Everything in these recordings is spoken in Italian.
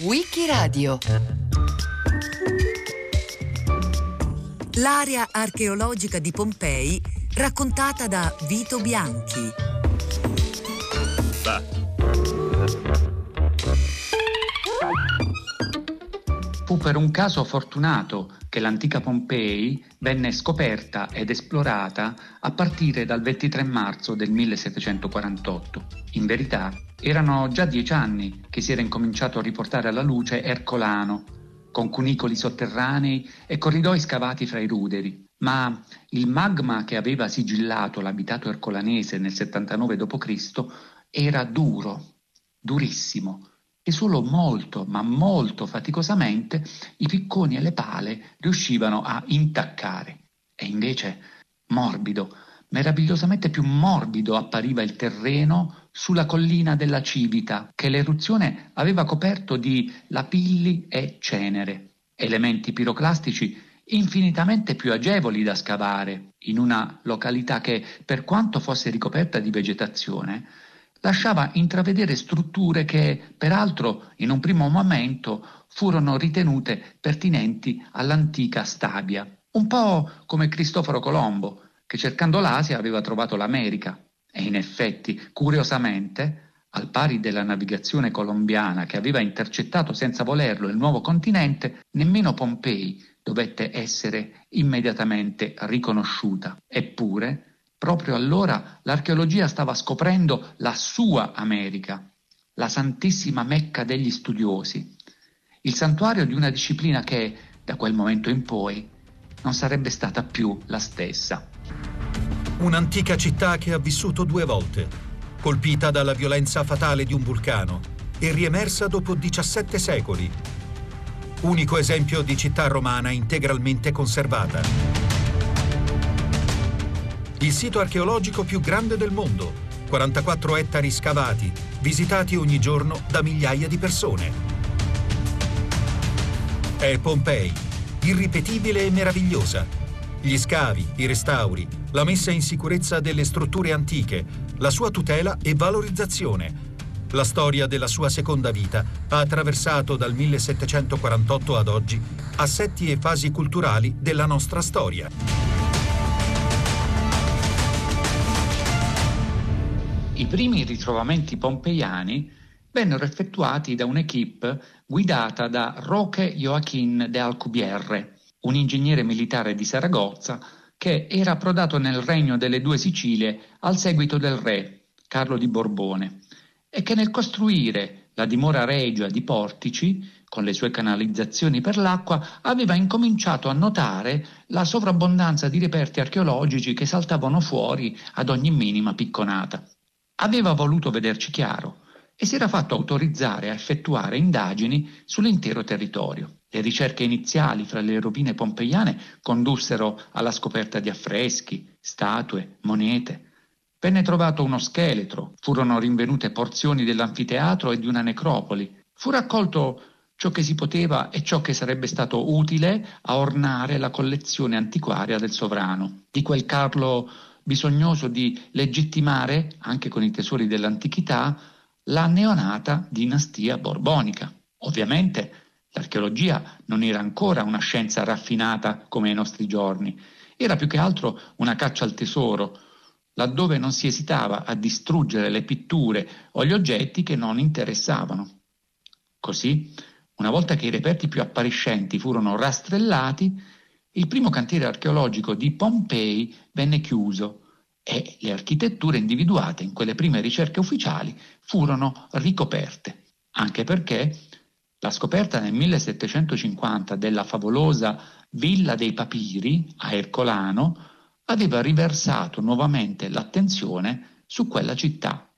Wikiradio L'area archeologica di Pompei raccontata da Vito Bianchi. Fu per un caso fortunato che l'antica Pompei venne scoperta ed esplorata a partire dal 23 marzo del 1748. In verità, erano già dieci anni che si era incominciato a riportare alla luce Ercolano, con cunicoli sotterranei e corridoi scavati fra i ruderi. Ma il magma che aveva sigillato l'abitato ercolanese nel 79 d.C. era duro, durissimo, e solo molto, ma molto faticosamente i picconi e le pale riuscivano a intaccare. E invece morbido, meravigliosamente più morbido appariva il terreno sulla collina della Civita, che l'eruzione aveva coperto di lapilli e cenere, elementi piroclastici infinitamente più agevoli da scavare in una località che, per quanto fosse ricoperta di vegetazione, lasciava intravedere strutture che, peraltro, in un primo momento furono ritenute pertinenti all'antica Stabia, un po' come Cristoforo Colombo, che cercando l'Asia aveva trovato l'America. E in effetti, curiosamente, al pari della navigazione colombiana che aveva intercettato senza volerlo il nuovo continente, nemmeno Pompei dovette essere immediatamente riconosciuta. Eppure, Proprio allora l'archeologia stava scoprendo la sua America, la santissima Mecca degli studiosi, il santuario di una disciplina che, da quel momento in poi, non sarebbe stata più la stessa. Un'antica città che ha vissuto due volte, colpita dalla violenza fatale di un vulcano e riemersa dopo 17 secoli. Unico esempio di città romana integralmente conservata il sito archeologico più grande del mondo, 44 ettari scavati, visitati ogni giorno da migliaia di persone. È Pompei, irripetibile e meravigliosa. Gli scavi, i restauri, la messa in sicurezza delle strutture antiche, la sua tutela e valorizzazione. La storia della sua seconda vita ha attraversato dal 1748 ad oggi assetti e fasi culturali della nostra storia. I primi ritrovamenti pompeiani vennero effettuati da un'equipe guidata da Roque Joaquín de Alcubierre, un ingegnere militare di Saragozza che era approdato nel regno delle due Sicilie al seguito del re Carlo di Borbone e che nel costruire la dimora regia di Portici, con le sue canalizzazioni per l'acqua, aveva incominciato a notare la sovrabbondanza di reperti archeologici che saltavano fuori ad ogni minima picconata. Aveva voluto vederci chiaro e si era fatto autorizzare a effettuare indagini sull'intero territorio. Le ricerche iniziali fra le rovine pompeiane condussero alla scoperta di affreschi, statue, monete. Venne trovato uno scheletro, furono rinvenute porzioni dell'anfiteatro e di una necropoli. Fu raccolto ciò che si poteva e ciò che sarebbe stato utile a ornare la collezione antiquaria del sovrano, di quel Carlo bisognoso di legittimare, anche con i tesori dell'antichità, la neonata dinastia borbonica. Ovviamente l'archeologia non era ancora una scienza raffinata come ai nostri giorni, era più che altro una caccia al tesoro, laddove non si esitava a distruggere le pitture o gli oggetti che non interessavano. Così, una volta che i reperti più appariscenti furono rastrellati, il primo cantiere archeologico di Pompei venne chiuso e le architetture individuate in quelle prime ricerche ufficiali furono ricoperte, anche perché la scoperta nel 1750 della favolosa Villa dei Papiri a Ercolano aveva riversato nuovamente l'attenzione su quella città.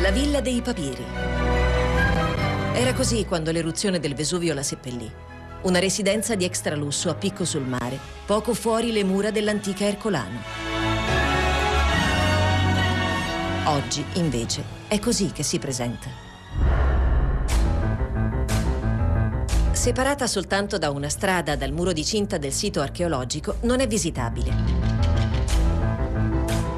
La Villa dei Papiri era così quando l'eruzione del Vesuvio la seppellì. Una residenza di extralusso a picco sul mare, poco fuori le mura dell'antica Ercolano. Oggi, invece, è così che si presenta. Separata soltanto da una strada dal muro di cinta del sito archeologico, non è visitabile.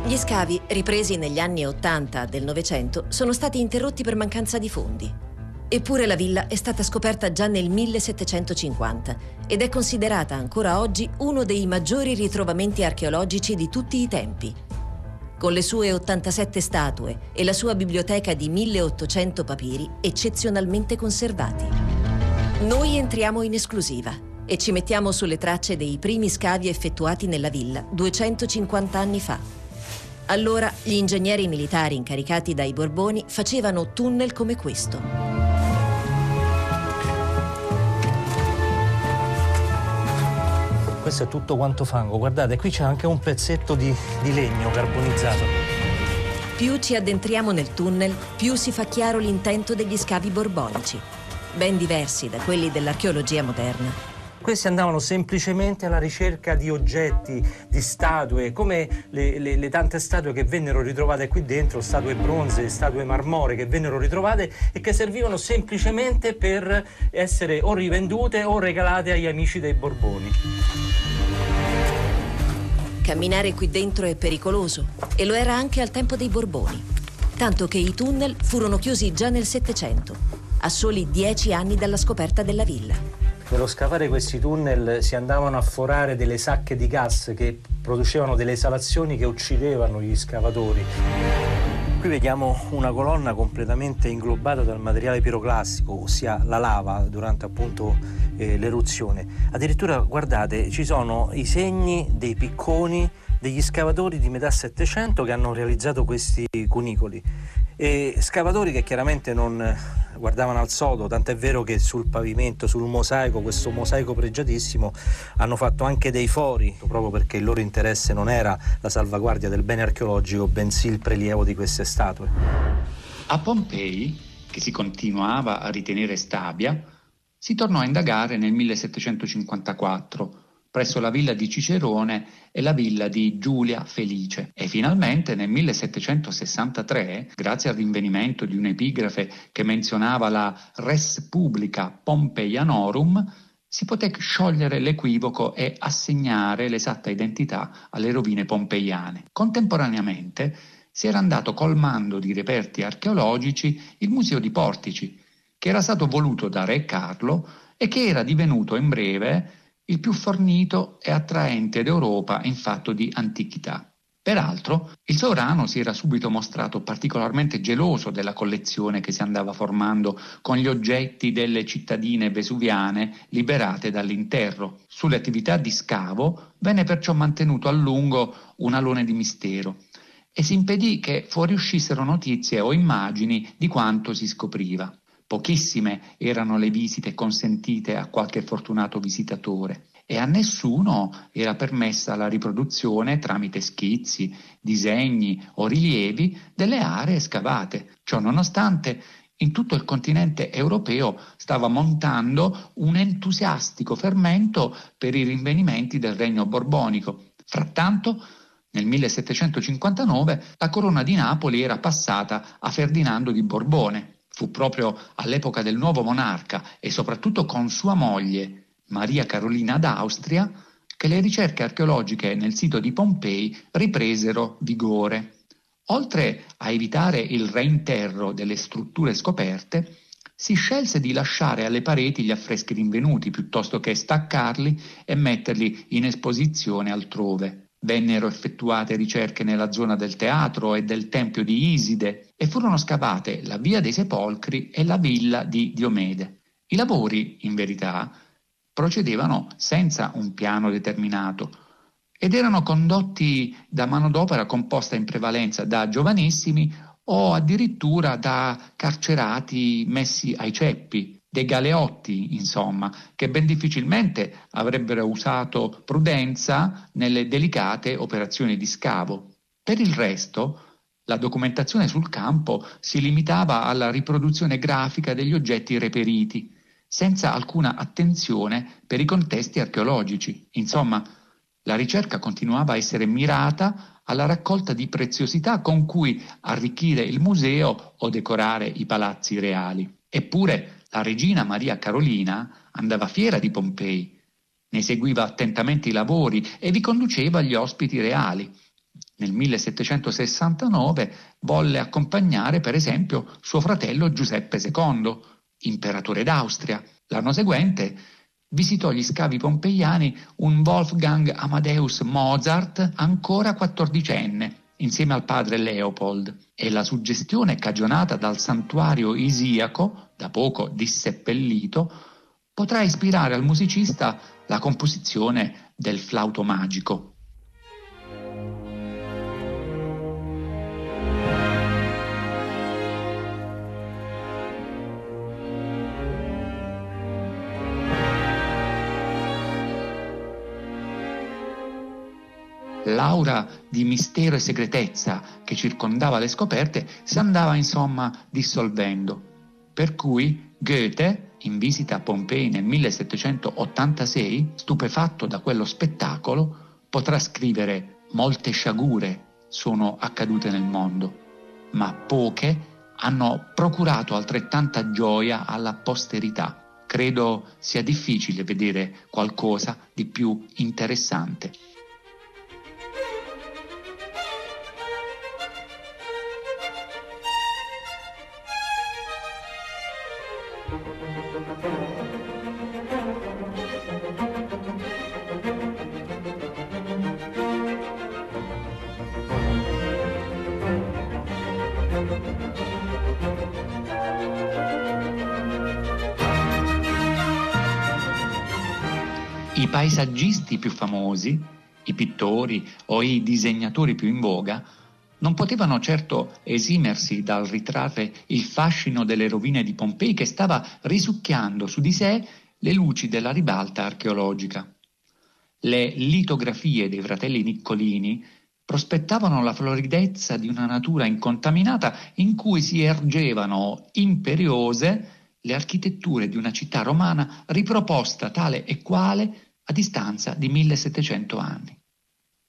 Gli scavi, ripresi negli anni 80 del Novecento, sono stati interrotti per mancanza di fondi. Eppure la villa è stata scoperta già nel 1750 ed è considerata ancora oggi uno dei maggiori ritrovamenti archeologici di tutti i tempi. Con le sue 87 statue e la sua biblioteca di 1800 papiri eccezionalmente conservati. Noi entriamo in esclusiva e ci mettiamo sulle tracce dei primi scavi effettuati nella villa 250 anni fa. Allora gli ingegneri militari incaricati dai Borboni facevano tunnel come questo. Questo è tutto quanto fango. Guardate, qui c'è anche un pezzetto di, di legno carbonizzato. Più ci addentriamo nel tunnel, più si fa chiaro l'intento degli scavi borbonici, ben diversi da quelli dell'archeologia moderna. Questi andavano semplicemente alla ricerca di oggetti, di statue, come le, le, le, tante statue che vennero ritrovate qui dentro, statue bronze, statue marmore che vennero ritrovate e che servivano semplicemente per essere o rivendute o regalate agli amici dei Borboni. Camminare qui dentro è pericoloso e lo era anche al tempo dei Borboni, tanto che i tunnel furono chiusi già nel Settecento, a soli dieci anni dalla scoperta della villa. Nello scavare questi tunnel si andavano a forare delle sacche di gas che producevano delle esalazioni che uccidevano gli scavatori. Qui vediamo una colonna completamente inglobata dal materiale piroclassico, ossia la lava durante appunto eh, l'eruzione. Addirittura guardate, ci sono i segni dei picconi degli scavatori di metà Settecento che hanno realizzato questi cunicoli. E scavatori che chiaramente non guardavano al sodo, tant'è vero che sul pavimento, sul mosaico, questo mosaico pregiatissimo, hanno fatto anche dei fori, proprio perché il loro interesse non era la salvaguardia del bene archeologico, bensì il prelievo di queste statue. A Pompei, che si continuava a ritenere stabia, si tornò a indagare nel 1754 presso la villa di Cicerone e la villa di Giulia Felice. E finalmente nel 1763, grazie al rinvenimento di un'epigrafe che menzionava la res publica Pompeianorum, si poté sciogliere l'equivoco e assegnare l'esatta identità alle rovine pompeiane. Contemporaneamente si era andato colmando di reperti archeologici il Museo di Portici, che era stato voluto da Re Carlo e che era divenuto in breve il più fornito e attraente d'Europa in fatto di antichità. Peraltro, il sovrano si era subito mostrato particolarmente geloso della collezione che si andava formando con gli oggetti delle cittadine vesuviane liberate dall'interro. Sulle attività di scavo venne perciò mantenuto a lungo un alone di mistero e si impedì che fuoriuscissero notizie o immagini di quanto si scopriva. Pochissime erano le visite consentite a qualche fortunato visitatore e a nessuno era permessa la riproduzione tramite schizzi, disegni o rilievi delle aree scavate. Ciò nonostante, in tutto il continente europeo stava montando un entusiastico fermento per i rinvenimenti del regno borbonico. Frattanto, nel 1759 la corona di Napoli era passata a Ferdinando di Borbone Fu proprio all'epoca del nuovo monarca e soprattutto con sua moglie, Maria Carolina d'Austria, che le ricerche archeologiche nel sito di Pompei ripresero vigore. Oltre a evitare il reinterro delle strutture scoperte, si scelse di lasciare alle pareti gli affreschi rinvenuti piuttosto che staccarli e metterli in esposizione altrove. Vennero effettuate ricerche nella zona del teatro e del tempio di Iside e furono scavate la via dei sepolcri e la villa di Diomede. I lavori, in verità, procedevano senza un piano determinato ed erano condotti da manodopera composta in prevalenza da giovanissimi o addirittura da carcerati messi ai ceppi, dei galeotti, insomma, che ben difficilmente avrebbero usato prudenza nelle delicate operazioni di scavo. Per il resto, la documentazione sul campo si limitava alla riproduzione grafica degli oggetti reperiti, senza alcuna attenzione per i contesti archeologici. Insomma, la ricerca continuava a essere mirata alla raccolta di preziosità con cui arricchire il museo o decorare i palazzi reali. Eppure, la regina Maria Carolina andava fiera di Pompei, ne seguiva attentamente i lavori e vi conduceva gli ospiti reali. Nel 1769 volle accompagnare per esempio suo fratello Giuseppe II, imperatore d'Austria. L'anno seguente visitò gli scavi pompeiani un Wolfgang Amadeus Mozart ancora quattordicenne insieme al padre Leopold e la suggestione cagionata dal santuario isiaco, da poco disseppellito, potrà ispirare al musicista la composizione del flauto magico. L'aura di mistero e segretezza che circondava le scoperte si andava insomma dissolvendo. Per cui Goethe, in visita a Pompei nel 1786, stupefatto da quello spettacolo, potrà scrivere molte sciagure sono accadute nel mondo, ma poche hanno procurato altrettanta gioia alla posterità. Credo sia difficile vedere qualcosa di più interessante. Più famosi, i pittori o i disegnatori più in voga, non potevano certo esimersi dal ritrarre il fascino delle rovine di Pompei che stava risucchiando su di sé le luci della ribalta archeologica. Le litografie dei fratelli Niccolini prospettavano la floridezza di una natura incontaminata in cui si ergevano imperiose le architetture di una città romana riproposta tale e quale a distanza di 1700 anni.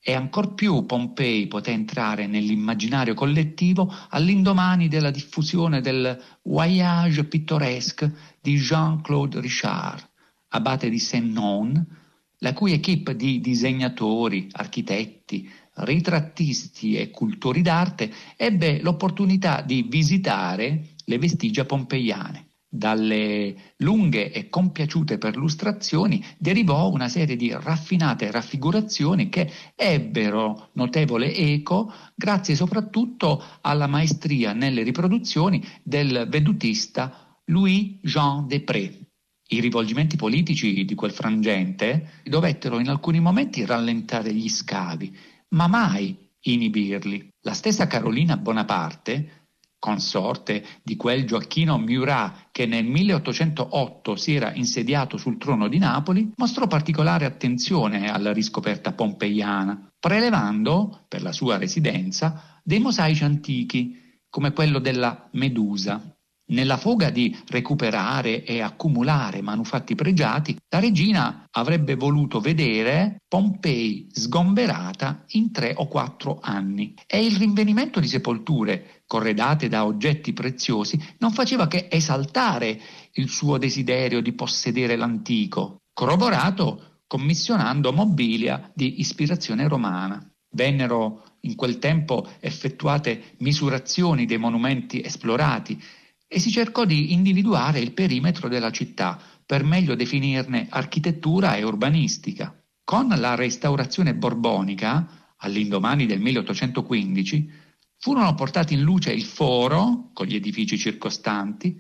E ancor più Pompei poté entrare nell'immaginario collettivo all'indomani della diffusione del Voyage pittoresque di Jean-Claude Richard, abate di Saint-Non, la cui equipe di disegnatori, architetti, ritrattisti e cultori d'arte ebbe l'opportunità di visitare le vestigia pompeiane. Dalle lunghe e compiaciute perlustrazioni derivò una serie di raffinate raffigurazioni che ebbero notevole eco grazie soprattutto alla maestria nelle riproduzioni del vedutista Louis-Jean Després. I rivolgimenti politici di quel frangente dovettero in alcuni momenti rallentare gli scavi, ma mai inibirli. La stessa Carolina Bonaparte consorte di quel Gioacchino Murat che nel 1808 si era insediato sul trono di Napoli, mostrò particolare attenzione alla riscoperta pompeiana, prelevando, per la sua residenza, dei mosaici antichi, come quello della Medusa, nella foga di recuperare e accumulare manufatti pregiati, la regina avrebbe voluto vedere Pompei sgomberata in tre o quattro anni. E il rinvenimento di sepolture corredate da oggetti preziosi non faceva che esaltare il suo desiderio di possedere l'antico, corroborato commissionando mobilia di ispirazione romana. Vennero in quel tempo effettuate misurazioni dei monumenti esplorati e si cercò di individuare il perimetro della città per meglio definirne architettura e urbanistica. Con la restaurazione borbonica, all'indomani del 1815, furono portati in luce il foro, con gli edifici circostanti,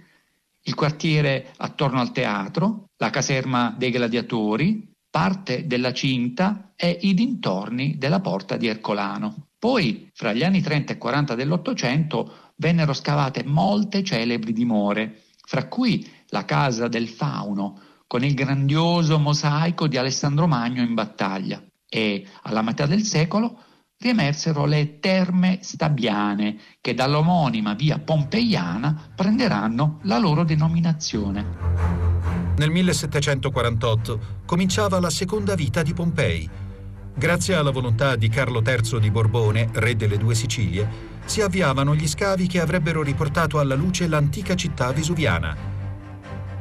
il quartiere attorno al teatro, la caserma dei gladiatori, parte della cinta e i dintorni della porta di Ercolano. Poi, fra gli anni 30 e 40 dell'Ottocento, vennero scavate molte celebri dimore, fra cui la casa del fauno, con il grandioso mosaico di Alessandro Magno in battaglia, e alla metà del secolo riemersero le terme stabiane, che dall'omonima via pompeiana prenderanno la loro denominazione. Nel 1748 cominciava la seconda vita di Pompei. Grazie alla volontà di Carlo III di Borbone, re delle due Sicilie, si avviavano gli scavi che avrebbero riportato alla luce l'antica città vesuviana.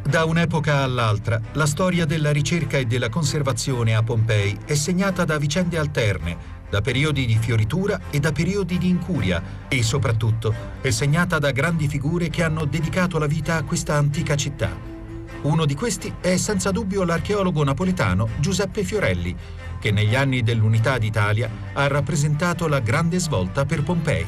Da un'epoca all'altra, la storia della ricerca e della conservazione a Pompei è segnata da vicende alterne, da periodi di fioritura e da periodi di incuria e soprattutto è segnata da grandi figure che hanno dedicato la vita a questa antica città. Uno di questi è senza dubbio l'archeologo napoletano Giuseppe Fiorelli, che negli anni dell'Unità d'Italia ha rappresentato la grande svolta per Pompei.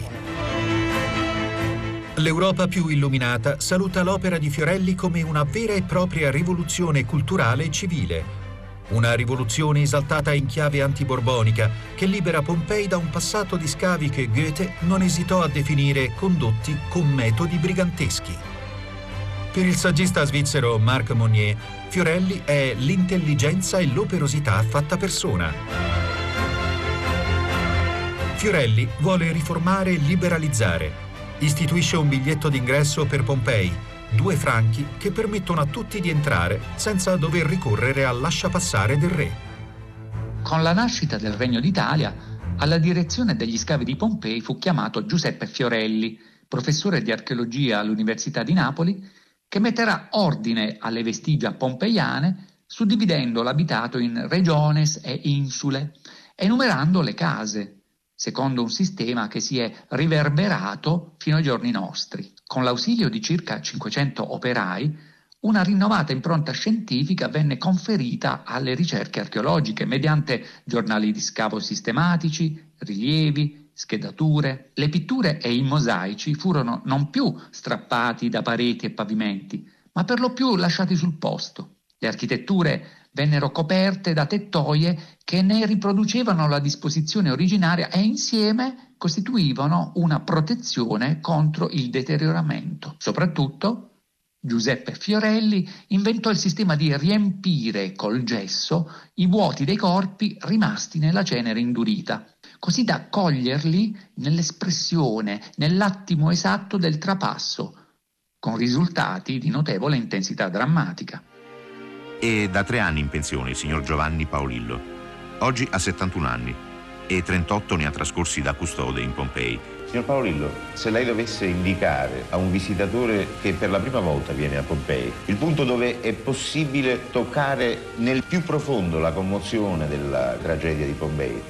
L'Europa più illuminata saluta l'opera di Fiorelli come una vera e propria rivoluzione culturale e civile, una rivoluzione esaltata in chiave antiborbonica che libera Pompei da un passato di scavi che Goethe non esitò a definire condotti con metodi briganteschi. Per il saggista svizzero Marc Monnier, Fiorelli è l'intelligenza e l'operosità fatta persona. Fiorelli vuole riformare e liberalizzare. Istituisce un biglietto d'ingresso per Pompei, due franchi che permettono a tutti di entrare senza dover ricorrere al lasciapassare del re. Con la nascita del Regno d'Italia, alla direzione degli scavi di Pompei fu chiamato Giuseppe Fiorelli, professore di archeologia all'Università di Napoli, che metterà ordine alle vestigia pompeiane, suddividendo l'abitato in regiones e insule, enumerando le case, secondo un sistema che si è riverberato fino ai giorni nostri. Con l'ausilio di circa 500 operai, una rinnovata impronta scientifica venne conferita alle ricerche archeologiche mediante giornali di scavo sistematici, rilievi, schedature. Le pitture e i mosaici furono non più strappati da pareti e pavimenti, ma per lo più lasciati sul posto. Le architetture vennero coperte da tettoie che ne riproducevano la disposizione originaria e insieme costituivano una protezione contro il deterioramento. Soprattutto Giuseppe Fiorelli inventò il sistema di riempire col gesso i vuoti dei corpi rimasti nella cenere indurita, così da coglierli nell'espressione, nell'attimo esatto del trapasso, con risultati di notevole intensità drammatica. È da tre anni in pensione il signor Giovanni Paolillo. Oggi ha 71 anni e 38 ne ha trascorsi da custode in Pompei. Signor Paolillo, se lei dovesse indicare a un visitatore che per la prima volta viene a Pompei il punto dove è possibile toccare nel più profondo la commozione della tragedia di Pompei.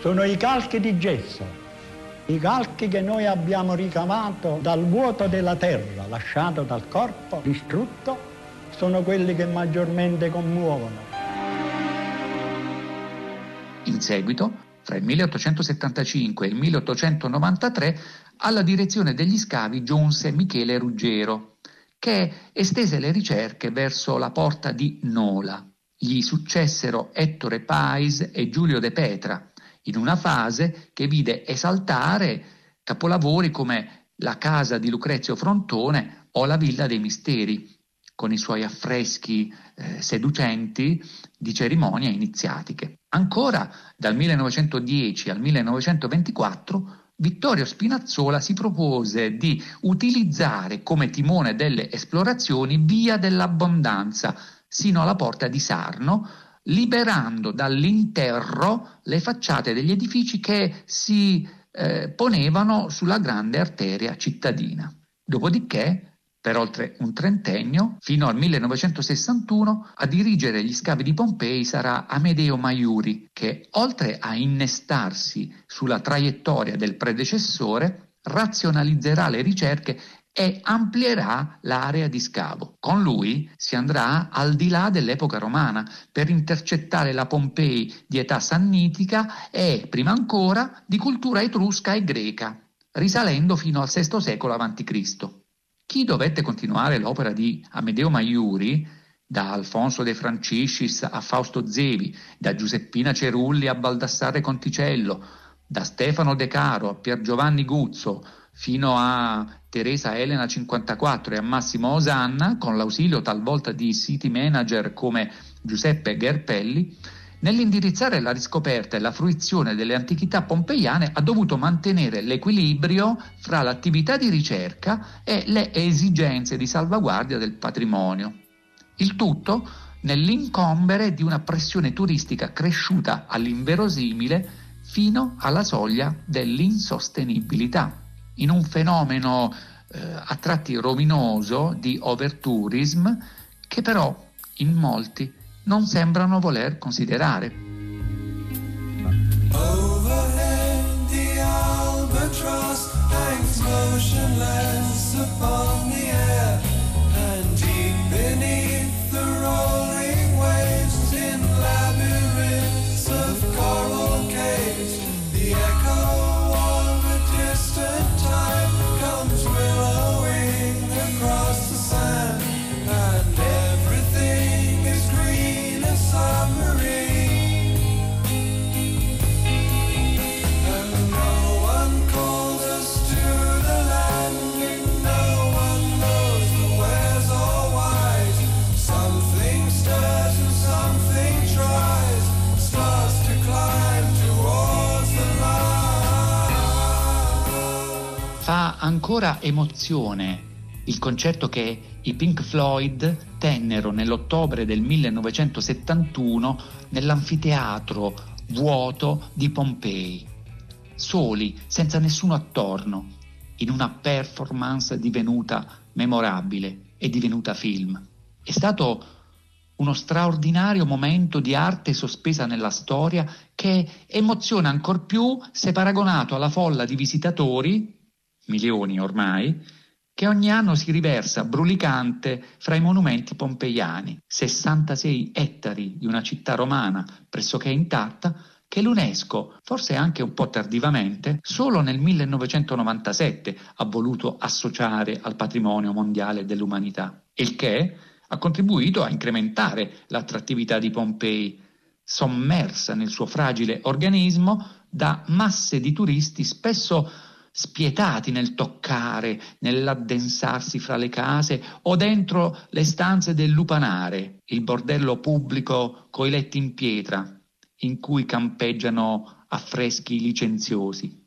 Sono i calchi di gesso, i calchi che noi abbiamo ricavato dal vuoto della terra lasciato dal corpo distrutto sono quelli che maggiormente commuovono. In seguito, fra il 1875 e il 1893, alla direzione degli scavi giunse Michele Ruggero, che estese le ricerche verso la porta di Nola. Gli successero Ettore Pais e Giulio De Petra, in una fase che vide esaltare capolavori come la casa di Lucrezio Frontone o la Villa dei Misteri, con i suoi affreschi eh, seducenti di cerimonie iniziatiche. Ancora dal 1910 al 1924 Vittorio Spinazzola si propose di utilizzare come timone delle esplorazioni Via dell'Abbondanza sino alla porta di Sarno, liberando dall'interro le facciate degli edifici che si eh, ponevano sulla grande arteria cittadina. Dopodiché per oltre un trentennio, fino al 1961, a dirigere gli scavi di Pompei sarà Amedeo Maiuri, che oltre a innestarsi sulla traiettoria del predecessore, razionalizzerà le ricerche e amplierà l'area di scavo. Con lui si andrà al di là dell'epoca romana per intercettare la Pompei di età sannitica e, prima ancora, di cultura etrusca e greca, risalendo fino al VI secolo a.C. Chi dovette continuare l'opera di Amedeo Maiuri, da Alfonso De Franciscis a Fausto Zevi, da Giuseppina Cerulli a Baldassare Conticello, da Stefano De Caro a Pier Giovanni Guzzo, fino a Teresa Elena 54 e a Massimo Osanna, con l'ausilio talvolta di city manager come Giuseppe Gerpelli, nell'indirizzare la riscoperta e la fruizione delle antichità pompeiane ha dovuto mantenere l'equilibrio fra l'attività di ricerca e le esigenze di salvaguardia del patrimonio. Il tutto nell'incombere di una pressione turistica cresciuta all'inverosimile fino alla soglia dell'insostenibilità, in un fenomeno eh, a tratti rovinoso di overtourism che però in molti non sembrano voler considerare. Overhead distant ancora emozione il concerto che i Pink Floyd tennero nell'ottobre del 1971 nell'anfiteatro vuoto di Pompei, soli, senza nessuno attorno, in una performance divenuta memorabile e divenuta film. È stato uno straordinario momento di arte sospesa nella storia che emoziona ancor più se paragonato alla folla di visitatori milioni ormai, che ogni anno si riversa brulicante fra i monumenti pompeiani, 66 ettari di una città romana pressoché intatta, che l'UNESCO, forse anche un po' tardivamente, solo nel 1997 ha voluto associare al patrimonio mondiale dell'umanità, il che ha contribuito a incrementare l'attrattività di Pompei, sommersa nel suo fragile organismo da masse di turisti spesso spietati nel toccare, nell'addensarsi fra le case o dentro le stanze del lupanare, il bordello pubblico coi letti in pietra, in cui campeggiano affreschi licenziosi.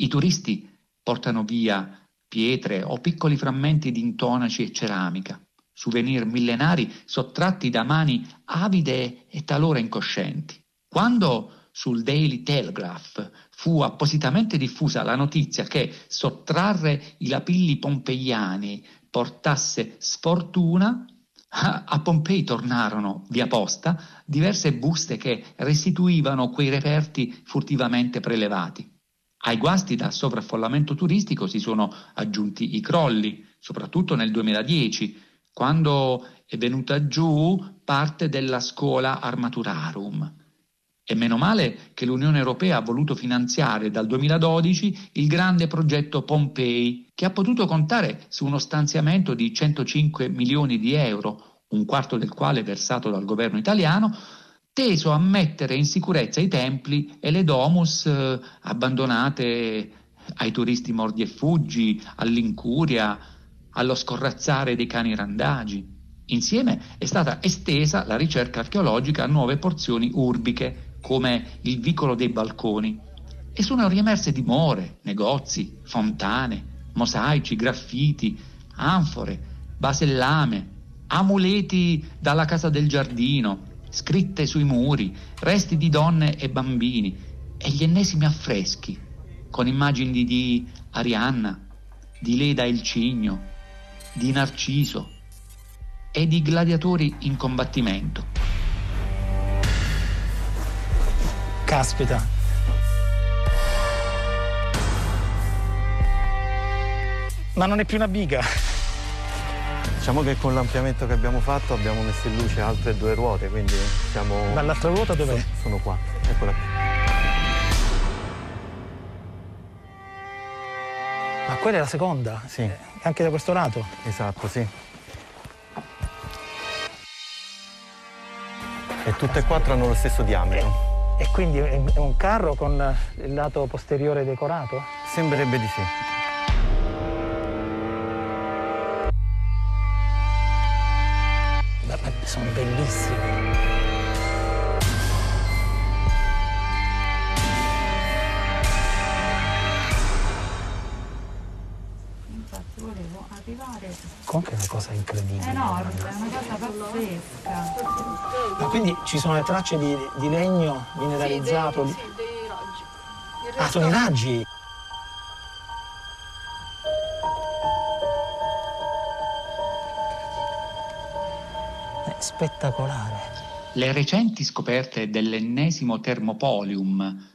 I turisti portano via pietre o piccoli frammenti di intonaci e ceramica, souvenir millenari sottratti da mani avide e talora incoscienti. Quando sul Daily Telegraph fu appositamente diffusa la notizia che sottrarre i lapilli pompeiani portasse sfortuna, a Pompei tornarono via posta diverse buste che restituivano quei reperti furtivamente prelevati. Ai guasti da sovraffollamento turistico si sono aggiunti i crolli, soprattutto nel 2010, quando è venuta giù parte della scuola Armaturarum. E meno male che l'Unione Europea ha voluto finanziare dal 2012 il grande progetto Pompei, che ha potuto contare su uno stanziamento di 105 milioni di euro, un quarto del quale versato dal governo italiano, teso a mettere in sicurezza i templi e le domus eh, abbandonate ai turisti mordi e fuggi, all'incuria, allo scorrazzare dei cani randagi. Insieme è stata estesa la ricerca archeologica a nuove porzioni urbiche come il vicolo dei balconi, e sono riemerse dimore, negozi, fontane, mosaici, graffiti, anfore, basellame, amuleti dalla casa del giardino, scritte sui muri, resti di donne e bambini e gli ennesimi affreschi con immagini di Arianna, di Leda il Cigno, di Narciso e di gladiatori in combattimento. Caspita. Ma non è più una biga. Diciamo che con l'ampliamento che abbiamo fatto abbiamo messo in luce altre due ruote, quindi siamo... Ma l'altra ruota dov'è? Sono, sono qua, eccola qui. Ma quella è la seconda? Sì. Eh, anche da questo lato? Esatto, sì. E tutte e quattro hanno lo stesso diametro. E quindi è un carro con il lato posteriore decorato? Sembrerebbe di sì. Ma sono bellissimi. Infatti volevo arrivare. Comunque è una cosa incredibile. È enorme, è una cosa pazzesca. Quindi ci sono le tracce di, di legno mineralizzato? Sì, dei, sì, dei raggi. Ah, sono i raggi? È spettacolare. Le recenti scoperte dell'ennesimo Thermopolium,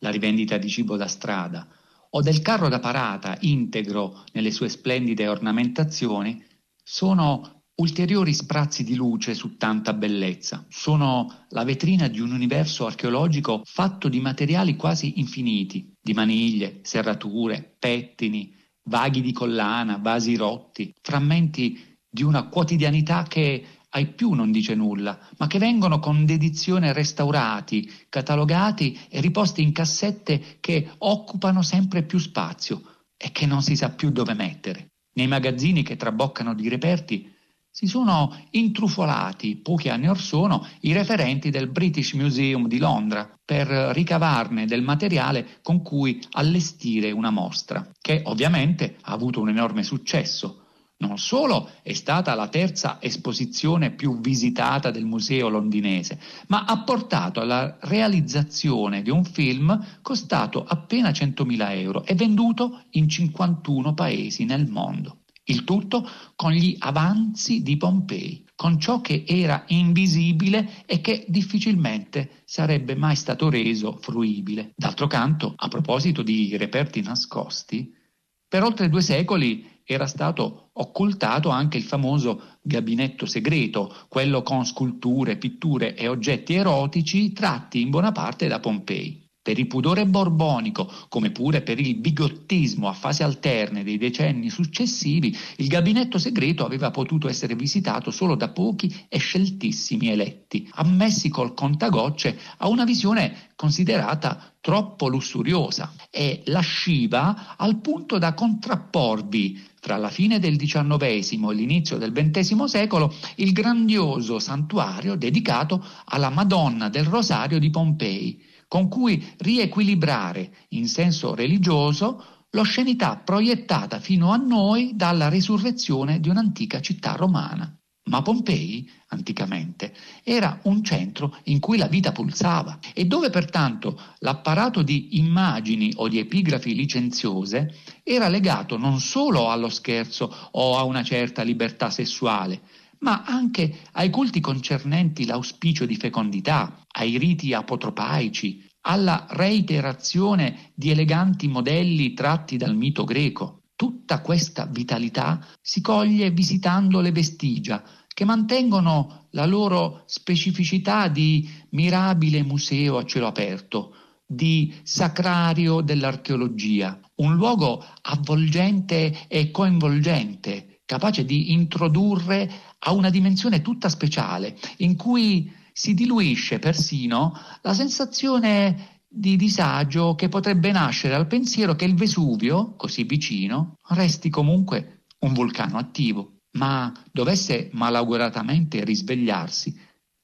la rivendita di cibo da strada, o del carro da parata integro nelle sue splendide ornamentazioni sono ulteriori sprazzi di luce su tanta bellezza. Sono la vetrina di un universo archeologico fatto di materiali quasi infiniti, di maniglie, serrature, pettini, vaghi di collana, vasi rotti, frammenti di una quotidianità che ai più non dice nulla, ma che vengono con dedizione restaurati, catalogati e riposti in cassette che occupano sempre più spazio e che non si sa più dove mettere. Nei magazzini che traboccano di reperti si sono intrufolati pochi anni or sono i referenti del British Museum di Londra per ricavarne del materiale con cui allestire una mostra, che ovviamente ha avuto un enorme successo non solo è stata la terza esposizione più visitata del museo londinese, ma ha portato alla realizzazione di un film costato appena 100.000 euro e venduto in 51 paesi nel mondo. Il tutto con gli avanzi di Pompei, con ciò che era invisibile e che difficilmente sarebbe mai stato reso fruibile. D'altro canto, a proposito di reperti nascosti, per oltre due secoli era stato occultato anche il famoso gabinetto segreto, quello con sculture, pitture e oggetti erotici tratti in buona parte da Pompei. Per il pudore borbonico, come pure per il bigottismo a fasi alterne dei decenni successivi, il gabinetto segreto aveva potuto essere visitato solo da pochi e sceltissimi eletti, ammessi col contagocce a una visione considerata troppo lussuriosa e lasciva al punto da contrapporvi fra la fine del XIX e l'inizio del XX secolo il grandioso santuario dedicato alla Madonna del Rosario di Pompei, con cui riequilibrare in senso religioso l'oscenità proiettata fino a noi dalla risurrezione di un'antica città romana. Ma Pompei, anticamente, era un centro in cui la vita pulsava e dove pertanto l'apparato di immagini o di epigrafi licenziose era legato non solo allo scherzo o a una certa libertà sessuale, ma anche ai culti concernenti l'auspicio di fecondità, ai riti apotropaici, alla reiterazione di eleganti modelli tratti dal mito greco. Tutta questa vitalità si coglie visitando le vestigia, che mantengono la loro specificità di mirabile museo a cielo aperto, di sacrario dell'archeologia, un luogo avvolgente e coinvolgente, capace di introdurre a una dimensione tutta speciale, in cui si diluisce persino la sensazione di disagio che potrebbe nascere al pensiero che il Vesuvio, così vicino, resti comunque un vulcano attivo. Ma dovesse malauguratamente risvegliarsi,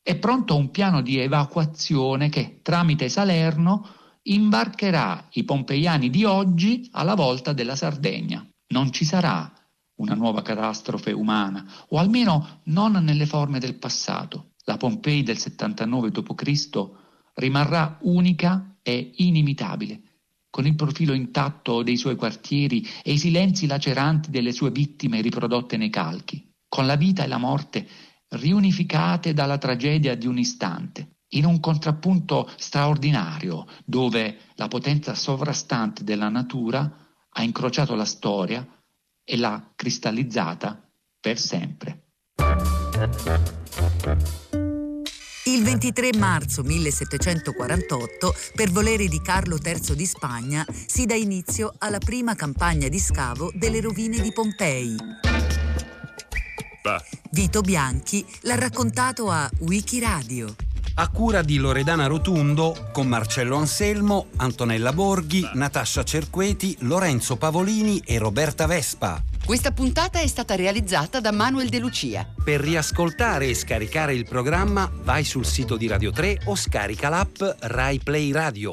è pronto un piano di evacuazione che, tramite Salerno, imbarcherà i pompeiani di oggi alla volta della Sardegna. Non ci sarà una nuova catastrofe umana, o almeno non nelle forme del passato. La Pompei del 79 d.C. rimarrà unica e inimitabile, con il profilo intatto dei suoi quartieri e i silenzi laceranti delle sue vittime riprodotte nei calchi, con la vita e la morte riunificate dalla tragedia di un istante, in un contrappunto straordinario dove la potenza sovrastante della natura ha incrociato la storia e l'ha cristallizzata per sempre. Il 23 marzo 1748, per volere di Carlo III di Spagna, si dà inizio alla prima campagna di scavo delle rovine di Pompei. Vito Bianchi l'ha raccontato a Wikiradio a cura di Loredana Rotundo con Marcello Anselmo, Antonella Borghi, Natascia Cerqueti, Lorenzo Pavolini e Roberta Vespa. Questa puntata è stata realizzata da Manuel De Lucia. Per riascoltare e scaricare il programma vai sul sito di Radio 3 o scarica l'app Rai Play Radio.